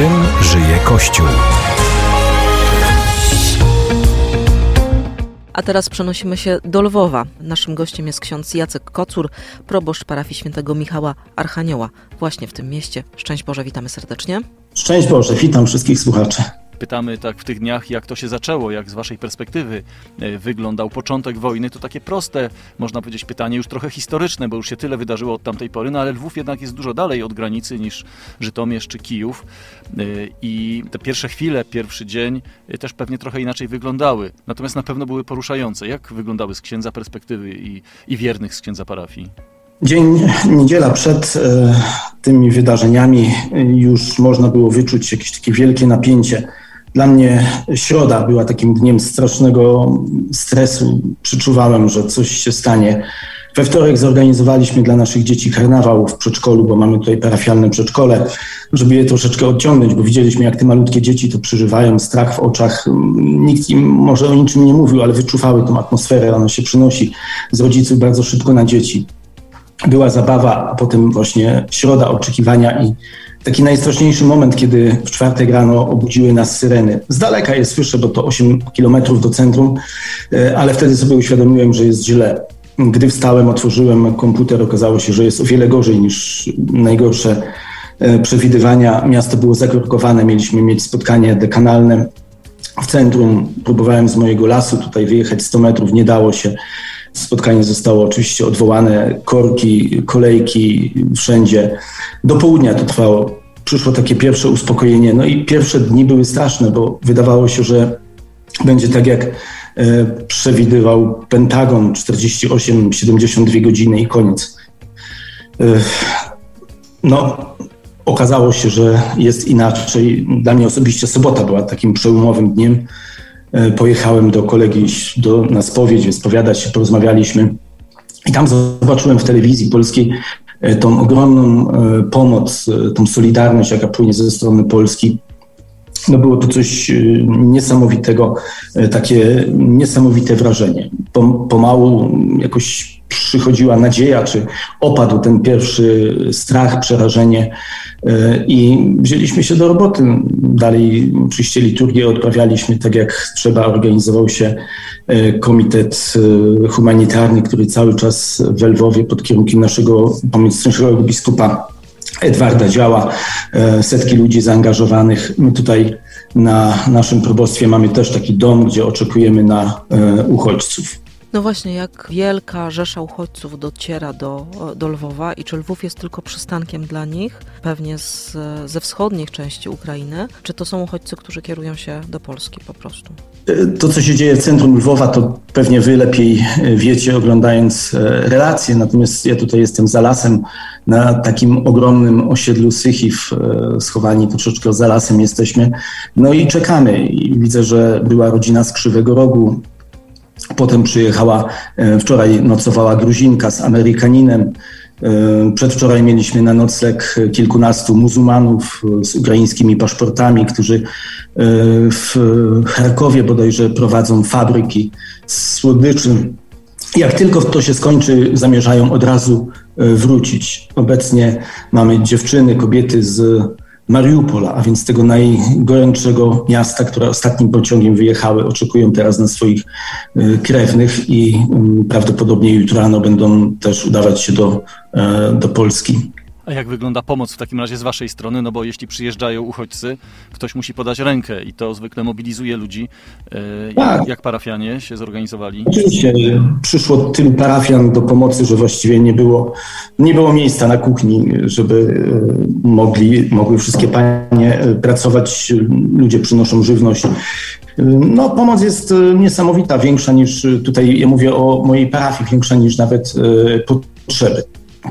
tym żyje Kościół. A teraz przenosimy się do Lwowa. Naszym gościem jest ksiądz Jacek Kocur, proboszcz parafii świętego Michała Archanioła. Właśnie w tym mieście. Szczęść Boże, witamy serdecznie. Szczęść Boże, witam wszystkich słuchaczy. Pytamy tak w tych dniach, jak to się zaczęło, jak z waszej perspektywy e, wyglądał początek wojny. To takie proste, można powiedzieć, pytanie już trochę historyczne, bo już się tyle wydarzyło od tamtej pory, no ale Lwów jednak jest dużo dalej od granicy niż Żytomierz czy Kijów. E, I te pierwsze chwile, pierwszy dzień e, też pewnie trochę inaczej wyglądały. Natomiast na pewno były poruszające. Jak wyglądały z księdza perspektywy i, i wiernych z księdza parafii? Dzień, niedziela przed tymi wydarzeniami już można było wyczuć jakieś takie wielkie napięcie dla mnie środa była takim dniem strasznego stresu. Przeczuwałem, że coś się stanie. We wtorek zorganizowaliśmy dla naszych dzieci karnawał w przedszkolu, bo mamy tutaj parafialne przedszkole, żeby je troszeczkę odciągnąć, bo widzieliśmy, jak te malutkie dzieci to przeżywają, strach w oczach. Nikt im może o niczym nie mówił, ale wyczuwały tą atmosferę, ona się przynosi z rodziców bardzo szybko na dzieci. Była zabawa, a potem właśnie środa oczekiwania i taki najstraszniejszy moment, kiedy w czwartek rano obudziły nas syreny. Z daleka je słyszę, bo to 8 kilometrów do centrum, e, ale wtedy sobie uświadomiłem, że jest źle. Gdy wstałem, otworzyłem komputer, okazało się, że jest o wiele gorzej niż najgorsze e, przewidywania. Miasto było zakorkowane, mieliśmy mieć spotkanie dekanalne w centrum. Próbowałem z mojego lasu tutaj wyjechać 100 metrów, nie dało się. Spotkanie zostało oczywiście odwołane, korki, kolejki wszędzie. Do południa to trwało. Przyszło takie pierwsze uspokojenie. No i pierwsze dni były straszne, bo wydawało się, że będzie tak jak e, przewidywał Pentagon 48-72 godziny i koniec. E, no, okazało się, że jest inaczej. Dla mnie osobiście sobota była takim przełomowym dniem. E, pojechałem do kolegi do, na spowiedź, wyspowiadać się, porozmawialiśmy. I tam zobaczyłem w telewizji polskiej e, tą ogromną e, pomoc, tą solidarność, jaka płynie ze strony Polski. No było to coś niesamowitego, takie niesamowite wrażenie. Pomału jakoś przychodziła nadzieja, czy opadł ten pierwszy strach, przerażenie e, i wzięliśmy się do roboty. Dalej oczywiście liturgię odprawialiśmy tak jak trzeba. Organizował się e, komitet e, humanitarny, który cały czas w Lwowie pod kierunkiem naszego pomocniczego biskupa Edwarda działa. Setki ludzi zaangażowanych. My tutaj na naszym probostwie mamy też taki dom, gdzie oczekujemy na uchodźców. No właśnie, jak wielka rzesza uchodźców dociera do, do Lwowa i czy Lwów jest tylko przystankiem dla nich, pewnie z, ze wschodnich części Ukrainy, czy to są uchodźcy, którzy kierują się do Polski po prostu? To, co się dzieje w centrum Lwowa, to pewnie wy lepiej wiecie, oglądając e, relacje. Natomiast ja tutaj jestem za lasem, na takim ogromnym osiedlu Sychiw, e, schowani troszeczkę za lasem jesteśmy. No i czekamy. I widzę, że była rodzina z Krzywego Rogu, Potem przyjechała, e, wczoraj nocowała Gruzinka z Amerykaninem. E, przedwczoraj mieliśmy na nocleg kilkunastu muzułmanów z ukraińskimi paszportami, którzy e, w Charkowie bodajże prowadzą fabryki słodyczy. Jak tylko to się skończy, zamierzają od razu wrócić. Obecnie mamy dziewczyny, kobiety z Mariupola, a więc tego najgorętszego miasta, które ostatnim pociągiem wyjechały, oczekują teraz na swoich y, krewnych i mm, prawdopodobnie jutro rano będą też udawać się do, e, do Polski. A jak wygląda pomoc w takim razie z Waszej strony? No bo jeśli przyjeżdżają uchodźcy, ktoś musi podać rękę i to zwykle mobilizuje ludzi. E, tak. Jak, jak parafianie się zorganizowali? Oczywiście. Przyszło tylu parafian do pomocy, że właściwie nie było, nie było miejsca na kuchni, żeby e, mogli, mogły wszystkie panie e, pracować. Ludzie przynoszą żywność. No, pomoc jest niesamowita, większa niż tutaj, ja mówię o mojej parafii, większa niż nawet potrzeby.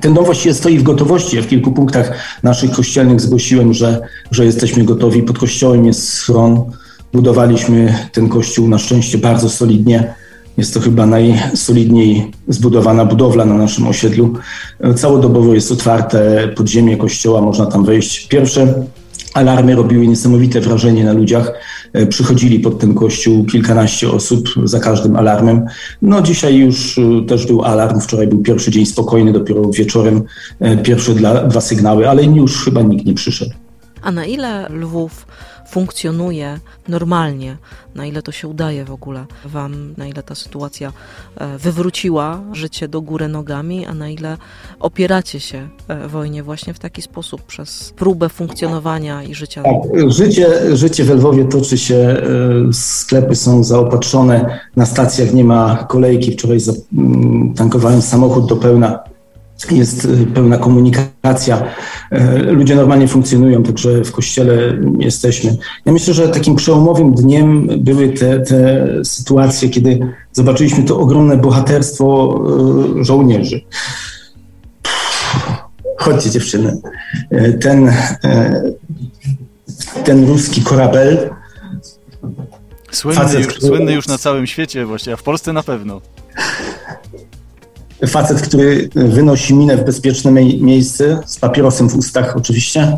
Ten dom właściwie stoi w gotowości. Ja w kilku punktach naszych kościelnych zgłosiłem, że, że jesteśmy gotowi. Pod kościołem jest schron. Budowaliśmy ten kościół na szczęście bardzo solidnie. Jest to chyba najsolidniej zbudowana budowla na naszym osiedlu. Całodobowo jest otwarte podziemie kościoła, można tam wejść. Pierwsze alarmy robiły niesamowite wrażenie na ludziach. E, przychodzili pod ten kościół kilkanaście osób za każdym alarmem. No dzisiaj już e, też był alarm, wczoraj był pierwszy dzień spokojny, dopiero wieczorem e, pierwsze dla, dwa sygnały, ale już chyba nikt nie przyszedł. A na ile Lwów funkcjonuje normalnie, na ile to się udaje w ogóle Wam, na ile ta sytuacja e, wywróciła życie do góry nogami, a na ile opieracie się e, wojnie właśnie w taki sposób przez próbę funkcjonowania i życia. Tak, życie, życie w Lwowie toczy się, e, sklepy są zaopatrzone, na stacjach nie ma kolejki. Wczoraj tankowałem samochód do pełna jest y, pełna komunikacja, y, ludzie normalnie funkcjonują, także w kościele jesteśmy. Ja myślę, że takim przełomowym dniem były te, te sytuacje, kiedy zobaczyliśmy to ogromne bohaterstwo y, żołnierzy. Chodźcie dziewczyny. Ten, ten ruski korabel. Słynny, facet, już, słynny już na całym świecie, właściwie, a w Polsce na pewno facet, który wynosi minę w bezpieczne miejsce, z papierosem w ustach oczywiście.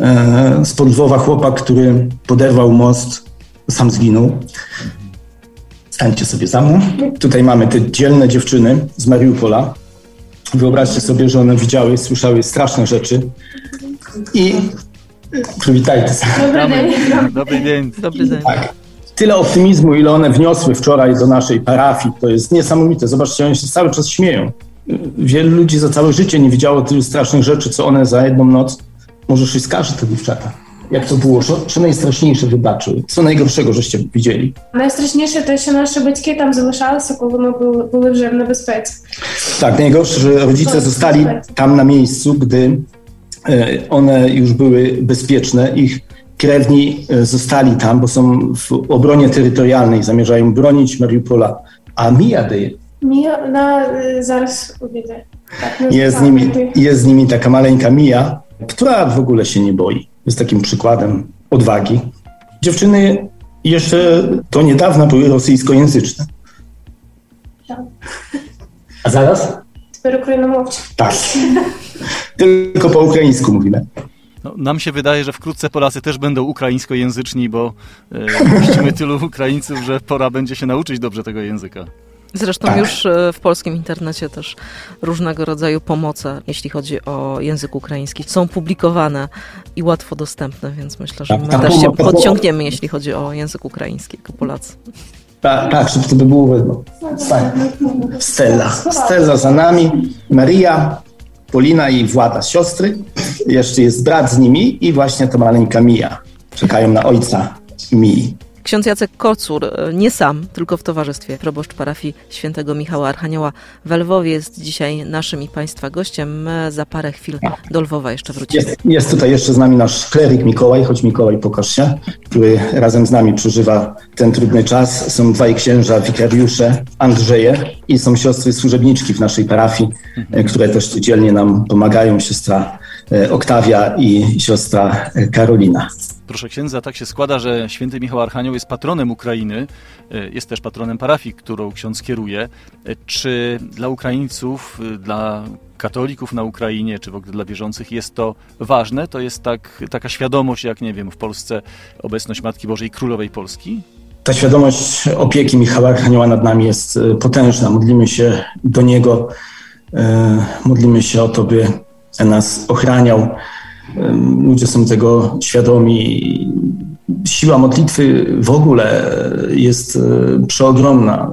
E, z Podlwowa chłopak, który poderwał most, sam zginął. Stańcie sobie za mną. Tutaj mamy te dzielne dziewczyny z Mariupola. Wyobraźcie sobie, że one widziały, słyszały straszne rzeczy. I przywitajcie się. Dobry dzień. Dobry dzień. Dobry dzień. Tak tyle optymizmu, ile one wniosły wczoraj do naszej parafii, to jest niesamowite. Zobaczcie, one się cały czas śmieją. Wielu ludzi za całe życie nie widziało tylu strasznych rzeczy, co one za jedną noc. Może się skaże te dziewczata. Jak to było? Co, co najstraszniejsze wybaczyły? Co najgorszego żeście widzieli? Najstraszniejsze to, że nasze батьки tam залишалися, коли ми були, były вже в небезпеці. Tak, najgorsze, że rodzice zostali tam na miejscu, gdy e, one już były bezpieczne. Ich krewni e, zostali tam, bo są w obronie terytorialnej, zamierzają bronić Mariupola, a Mijadyje Mija, na, y, zaraz powiedzę. Tak, no, jest, tak, z nimi, jest z nimi taka maleńka Mija, która w ogóle się nie boi. Jest takim przykładem odwagi. Dziewczyny jeszcze do niedawna były rosyjskojęzyczne. Tak. A zaraz? Dopiero kolejno. Tak. Tylko po ukraińsku mówimy. No, nam się wydaje, że wkrótce Polacy też będą ukraińskojęzyczni, bo e, tylu Ukraińców, że pora będzie się nauczyć dobrze tego języka. Zresztą tak. już e, w polskim internecie też różnego rodzaju pomoce, jeśli chodzi o język ukraiński, są publikowane i łatwo dostępne, więc myślę, że my tak, też się podciągniemy, jeśli chodzi o język ukraiński jako Polacy. Tak, tak, żeby to by było widno. Stella. Stella za nami, Maria, Polina i Włada siostry. Jeszcze jest brat z nimi i właśnie to maleńka Mija. Czekają na ojca Mii. Ksiądz Jacek Kocur, e, nie sam, tylko w towarzystwie proboszcz parafii świętego Michała Archanioła w Lwowie jest dzisiaj naszym i Państwa gościem. My za parę chwil do Lwowa jeszcze wrócimy. Jest, jest tutaj jeszcze z nami nasz kleryk Mikołaj, choć Mikołaj pokaż się, który razem z nami przeżywa ten trudny czas. Są dwaj księża, wikariusze, Andrzeje i są siostry służebniczki w naszej parafii, e, które też dzielnie nam pomagają. Siostra e, Oktawia i siostra Karolina. Proszę księdza, tak się składa, że święty Michał Archanioł jest patronem Ukrainy, e, jest też patronem parafii, którą ksiądz kieruje. E, czy dla Ukraińców, e, dla katolików na Ukrainie, czy w ogóle dla wierzących jest to ważne? To jest tak, taka świadomość, jak nie wiem, w Polsce obecność Matki Bożej Królowej Polski? Ta świadomość opieki Michała Archanioła nad nami jest potężna. Modlimy się do Niego, modlimy się o to, by nas ochraniał Ludzie są tego świadomi. Siła modlitwy w ogóle jest e, przeogromna.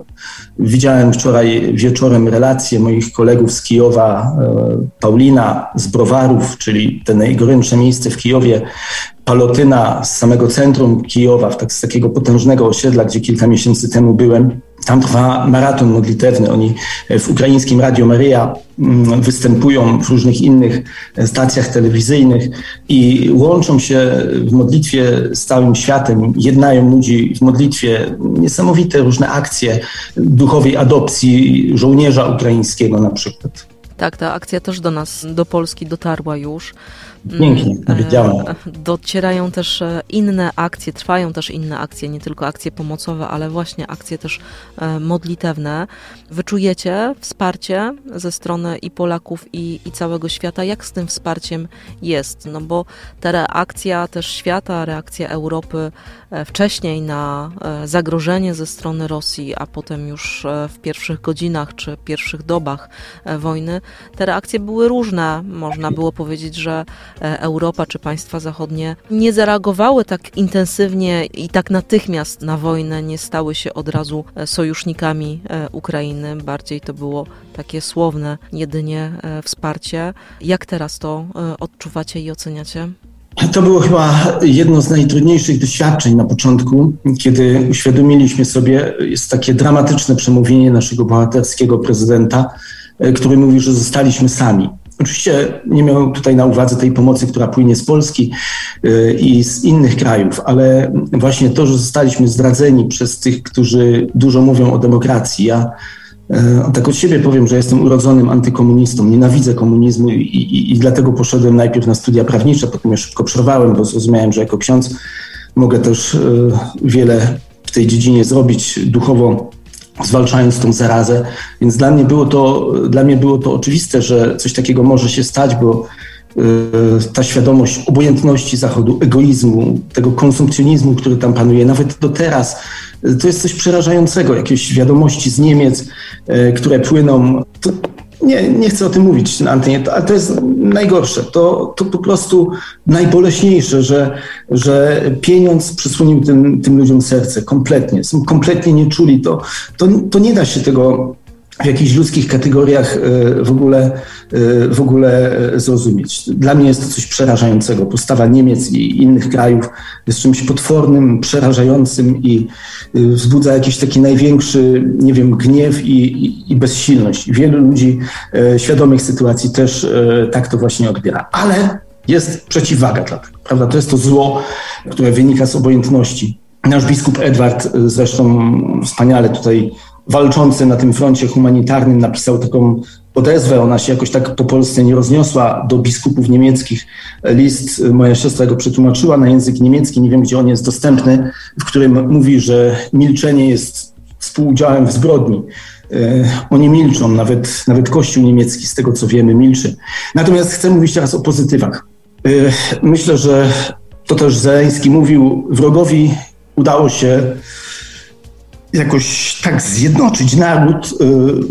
Widziałem wczoraj wieczorem relacje moich kolegów z Kijowa, e, Paulina z Browarów, czyli te najgorętsze miejsce w Kijowie, Palotyna z samego centrum Kijowa, z takiego potężnego osiedla, gdzie kilka miesięcy temu byłem. Tam trwa maraton modlitewny. Oni w ukraińskim Radio Maryja mm, występują w różnych innych stacjach telewizyjnych i łączą się w modlitwie z całym światem, jednają ludzi w modlitwie. Niesamowite różne akcje duchowej adopcji żołnierza ukraińskiego na przykład. Tak, ta akcja też do nas, do Polski dotarła już. Pięknie, mm, widziałem. E, docierają też e, inne akcje, trwają też inne akcje, nie tylko akcje pomocowe, ale właśnie akcje też e, modlitewne. Wyczujecie wsparcie ze strony i Polaków, i, i całego świata. Jak z tym wsparciem jest? No bo ta reakcja też świata, reakcja Europy wcześniej na zagrożenie ze strony Rosji, a potem już w pierwszych godzinach czy pierwszych dobach wojny te reakcje były różne. Można było powiedzieć, że Europa czy państwa zachodnie nie zareagowały tak intensywnie i tak natychmiast na wojnę, nie stały się od razu e, sojusznikami Ukrainy. Bardziej to było takie słowne jedynie wsparcie. Jak teraz to odczuwacie i oceniacie? To było chyba jedno z najtrudniejszych doświadczeń na początku, kiedy uświadomiliśmy sobie, jest takie dramatyczne przemówienie naszego bohaterskiego prezydenta, e, który mówi, że zostaliśmy sami. Oczywiście nie miał tutaj na uwadze tej pomocy, która płynie z Polski e, i z innych krajów, ale właśnie to, że zostaliśmy zdradzeni przez tych, którzy dużo mówią o demokracji. Ja E, tak od siebie powiem, że jestem urodzonym antykomunistą, nienawidzę komunizmu i, i, i, dlatego poszedłem najpierw na studia prawnicze, potem je szybko przerwałem, bo zrozumiałem, że jako ksiądz mogę też e, wiele w tej dziedzinie zrobić duchowo, zwalczając tą zarazę. Więc dla mnie było to, dla mnie było to oczywiste, że coś takiego może się stać, bo e, ta świadomość obojętności Zachodu, egoizmu, tego konsumpcjonizmu, który tam panuje, nawet do teraz to jest coś przerażającego, jakieś wiadomości z Niemiec, e, które płyną. Nie, nie chcę o tym mówić na antenie, ale to jest najgorsze. To, to po prostu najboleśniejsze, że, że pieniądz przysłonił tym, tym ludziom serce kompletnie. Są kompletnie nie czuli to. To, to nie da się tego w jakichś ludzkich kategoriach e, w ogóle, e, w ogóle e, zrozumieć. Dla mnie jest to coś przerażającego. Postawa Niemiec i innych krajów jest czymś potwornym, przerażającym i wzbudza jakiś taki największy, nie wiem, gniew i, i, i bezsilność. Wielu ludzi świadomych sytuacji też tak to właśnie odbiera. Ale jest przeciwwaga dla tego, prawda? To jest to zło, które wynika z obojętności. Nasz biskup Edward zresztą wspaniale tutaj walczący na tym froncie humanitarnym napisał taką odezwę, ona się jakoś tak po Polsce nie rozniosła, do biskupów niemieckich list, moja siostra go przetłumaczyła na język niemiecki, nie wiem gdzie on jest dostępny, w którym mówi, że milczenie jest współudziałem w zbrodni. E, oni milczą, nawet, nawet Kościół niemiecki, z tego co wiemy, milczy. Natomiast chcę mówić teraz o pozytywach. E, myślę, że to też Zeleński mówił, wrogowi udało się jakoś tak zjednoczyć naród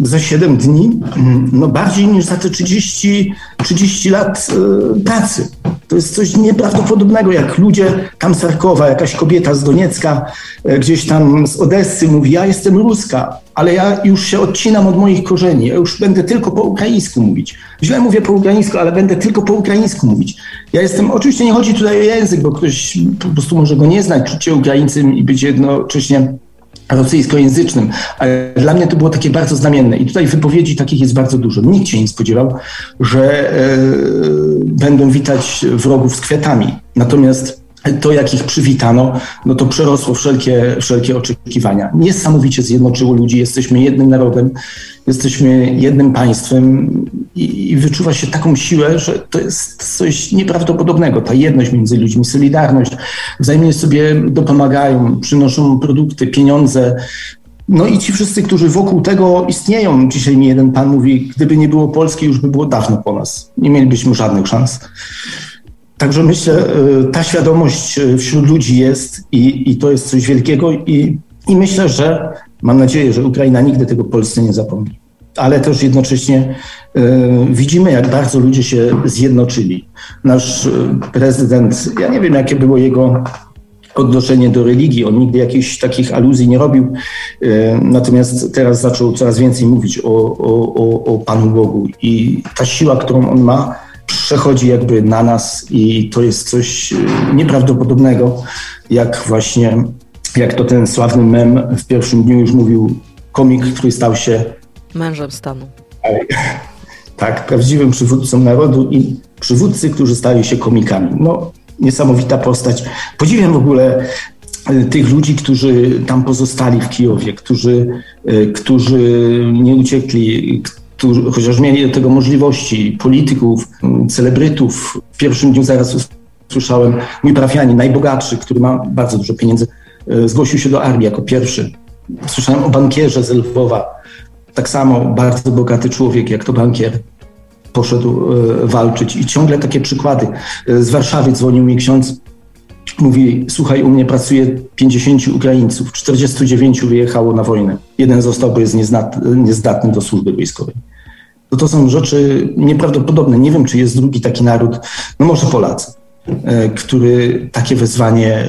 y, za 7 dni, mm, no bardziej niż za te 30, 30 lat y, pracy. To jest coś nieprawdopodobnego, jak ludzie, tam Sarkowa, jakaś kobieta z Doniecka, y, gdzieś tam z Odessy mówi, ja jestem ruska, ale ja już się odcinam od moich korzeni, ja już będę tylko po ukraińsku mówić. Źle mówię po ukraińsku, ale będę tylko po ukraińsku mówić. Ja jestem, oczywiście nie chodzi tutaj o język, bo ktoś po prostu może go nie znać, czuć się Ukraińcem i być jednocześnie rosyjskojęzycznym, ale dla mnie to było takie bardzo znamienne i tutaj wypowiedzi takich jest bardzo dużo. Nikt się nie spodziewał, że e, będą witać wrogów z kwiatami. Natomiast to, jak ich przywitano, no to przerosło wszelkie, wszelkie oczekiwania. Niesamowicie zjednoczyło ludzi. Jesteśmy jednym narodem, jesteśmy jednym państwem i, i, wyczuwa się taką siłę, że to jest coś nieprawdopodobnego. Ta jedność między ludźmi, solidarność, wzajemnie sobie dopomagają, przynoszą produkty, pieniądze. No i ci wszyscy, którzy wokół tego istnieją. Dzisiaj mi jeden pan mówi, gdyby nie było Polski, już by było dawno po nas. Nie mielibyśmy żadnych szans. Także myślę, y, ta świadomość y, wśród ludzi jest i, i to jest coś wielkiego i, i myślę, że mam nadzieję, że Ukraina nigdy tego Polsce nie zapomni. Ale też jednocześnie y, widzimy, jak bardzo ludzie się zjednoczyli. Nasz prezydent, ja nie wiem, jakie było jego odnoszenie do religii. On nigdy jakichś takich aluzji nie robił. Natomiast teraz zaczął coraz więcej mówić o, o, o, o Panu Bogu i ta siła, którą on ma, przechodzi jakby na nas i to jest coś nieprawdopodobnego, jak właśnie, jak to ten sławny mem w pierwszym dniu już mówił komik, który stał się mężem stanu. Tak, prawdziwym przywódcą narodu i przywódcy, którzy stali się komikami. No, niesamowita postać. Podziwiam w ogóle y, tych ludzi, którzy tam pozostali w Kijowie, którzy, y, którzy nie uciekli, którzy, chociaż mieli do tego możliwości, polityków, celebrytów. W pierwszym dniu zaraz usłyszałem, mój parafianin, najbogatszy, który ma bardzo dużo pieniędzy, e, zgłosił się do armii jako pierwszy. Słyszałem o bankierze z Lwowa, tak samo bardzo bogaty człowiek, jak to bankier, poszedł e, walczyć. I ciągle takie przykłady. E, z Warszawy dzwonił mi ksiądz, mówi, słuchaj, u mnie pracuje 50 Ukraińców, 49 wyjechało na wojnę. Jeden został, bo jest niezdatny do służby wojskowej. To to są rzeczy nieprawdopodobne. Nie wiem, czy jest drugi taki naród, no może Polacy, który takie wezwanie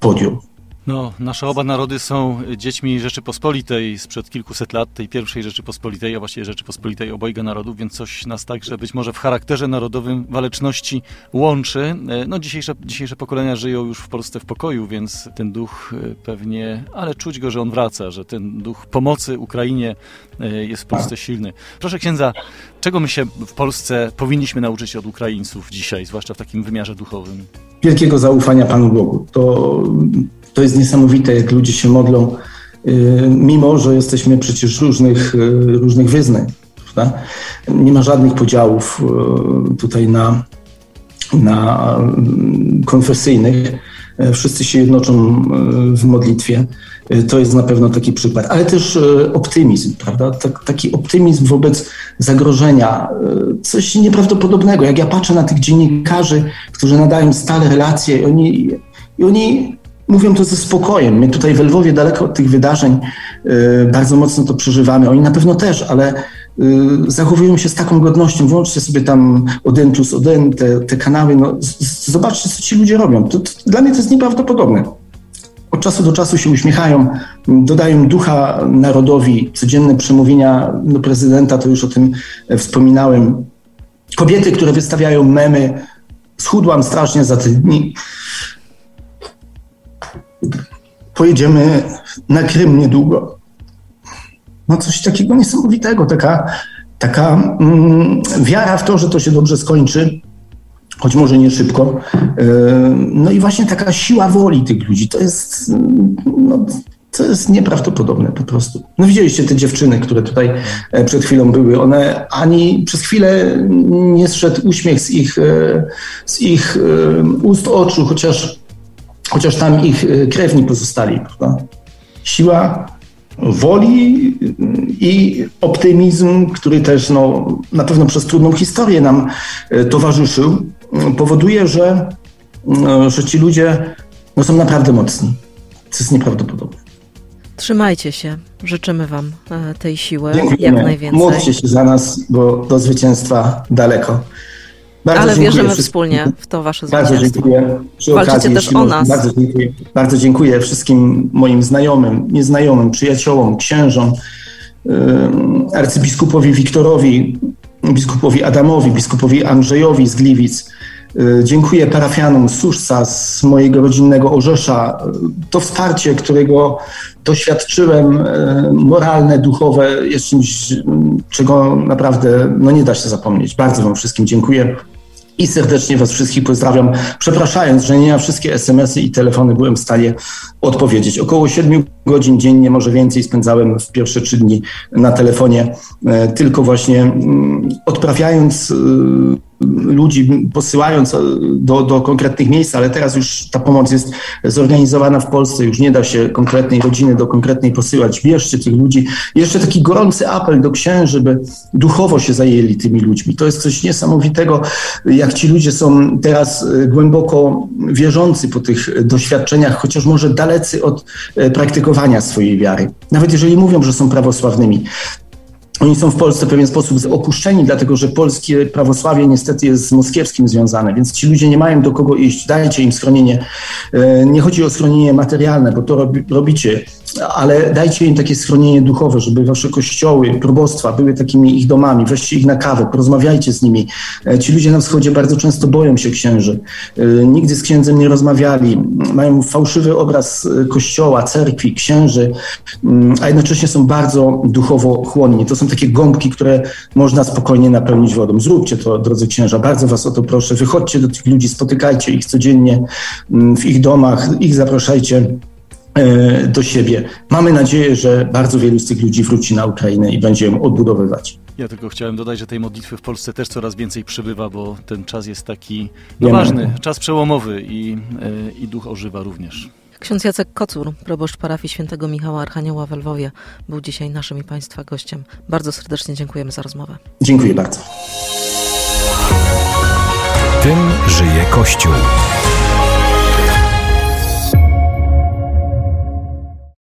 podjął. No, nasze oba narody są dziećmi Rzeczypospolitej sprzed kilkuset lat, tej pierwszej Rzeczypospolitej, a właściwie Rzeczypospolitej obojga narodów, więc coś nas także być może w charakterze narodowym waleczności łączy. No, dzisiejsze, dzisiejsze pokolenia żyją już w Polsce w pokoju, więc ten duch e, pewnie, ale czuć go, że on wraca, że ten duch pomocy Ukrainie e, jest w Polsce silny. Proszę księdza, czego my się w Polsce powinniśmy nauczyć od Ukraińców dzisiaj, zwłaszcza w takim wymiarze duchowym? Wielkiego zaufania Panu Bogu. To to jest niesamowite, jak ludzie się modlą, y, mimo że jesteśmy przecież różnych, y, różnych wyznań. Prawda? Nie ma żadnych podziałów y, tutaj na, na konfesyjnych. Wszyscy się jednoczą w modlitwie. To jest na pewno taki przykład, ale też optymizm, prawda? taki optymizm wobec zagrożenia, coś nieprawdopodobnego. Jak ja patrzę na tych dziennikarzy, którzy nadają stale relacje, oni, i oni mówią to ze spokojem. My tutaj w Lwowie, daleko od tych wydarzeń, y, bardzo mocno to przeżywamy. Oni na pewno też, ale y, zachowują się z taką godnością. Włączcie sobie tam Oden plus te, te kanały. No, zobaczcie, co ci ludzie robią. To, to, dla mnie to jest nieprawdopodobne. Od czasu do czasu się uśmiechają, dodają ducha narodowi. Codzienne przemówienia do prezydenta, to już o tym e, wspominałem. Kobiety, które wystawiają memy, schudłam strasznie za te dni pojedziemy na Krym niedługo. No coś takiego niesamowitego, taka, taka mm, wiara w to, że to się dobrze skończy, choć może nie szybko. Yy, no i właśnie taka siła woli tych ludzi, to jest, no, to jest nieprawdopodobne po prostu. No widzieliście te dziewczyny, które tutaj e, przed chwilą były, one ani przez chwilę nie zszedł uśmiech z ich, e, z ich e, ust oczu, chociaż chociaż tam ich y, krewni pozostali. Prawda? Siła woli y, i optymizm, który też no, na pewno przez trudną historię nam y, towarzyszył, powoduje, że, że ci ludzie no, są naprawdę mocni. To jest nieprawdopodobne. Trzymajcie się. Życzymy Wam e, tej siły Dziękujemy. jak najwięcej. Módlcie się za nas, bo do zwycięstwa daleko. Bardzo Ale wierzymy wszystkim. wspólnie w to wasze zwycięstwo. Bardzo dziękuję. Przy Walczycie okazji, też o nas. Bardzo dziękuję. bardzo dziękuję wszystkim moim znajomym, nieznajomym, przyjaciołom, księżom, arcybiskupowi Wiktorowi, biskupowi Adamowi, biskupowi Andrzejowi z Gliwic. Y, dziękuję parafianom Suszca, z mojego rodzinnego Orzesza. To wsparcie, którego doświadczyłem, y, moralne, duchowe, jest czymś, czego naprawdę no nie da się zapomnieć. Bardzo Wam wszystkim dziękuję. I serdecznie Was wszystkich pozdrawiam, przepraszając, że nie na wszystkie SMS-y i telefony byłem w stanie odpowiedzieć. Około 7 godzin dziennie, może więcej spędzałem w pierwsze trzy dni na telefonie, e, tylko właśnie mm, odprawiając e, ludzi, posyłając e, do, do konkretnych miejsc, ale teraz już ta pomoc jest zorganizowana w Polsce, już nie da się konkretnej rodziny do konkretnej posyłać. Bierzcie tych ludzi. Jeszcze taki gorący apel do księży, by duchowo się zajęli tymi ludźmi. To jest coś niesamowitego, jak ci ludzie są teraz głęboko wierzący po tych doświadczeniach, chociaż może dalecy od praktykowania swojej wiary. Nawet jeżeli mówią, że są prawosławnymi, oni są w Polsce w pewien sposób opuszczeni, dlatego że polskie prawosławie niestety jest z moskiewskim związane, więc ci ludzie nie mają do kogo iść. Dajcie im schronienie. E, nie chodzi o schronienie materialne, bo to robi, robicie ale dajcie im takie schronienie duchowe, żeby wasze kościoły, probostwa były takimi ich domami. Weźcie ich na kawę, porozmawiajcie z nimi. E, ci ludzie na wschodzie bardzo często boją się księży. E, nigdy z księdzem nie rozmawiali. Mają fałszywy obraz e, kościoła, cerkwi, księży, mm, a jednocześnie są bardzo duchowo chłonni. To są takie gąbki, które można spokojnie napełnić wodą. Zróbcie to, drodzy księża. Bardzo was o to proszę. Wychodźcie do tych ludzi, spotykajcie ich codziennie mm, w ich domach, ich zapraszajcie do siebie. Mamy nadzieję, że bardzo wielu z tych ludzi wróci na Ukrainę i będzie ją odbudowywać. Ja tylko chciałem dodać, że tej modlitwy w Polsce też coraz więcej przybywa, bo ten czas jest taki no ważny, czas przełomowy i, e, i duch ożywa również. Ksiądz Jacek Kocur, proboszcz parafii świętego Michała Archanioła w Lwowie, był dzisiaj naszym i Państwa gościem. Bardzo serdecznie dziękujemy za rozmowę. Dziękuję bardzo. Tym żyje Kościół.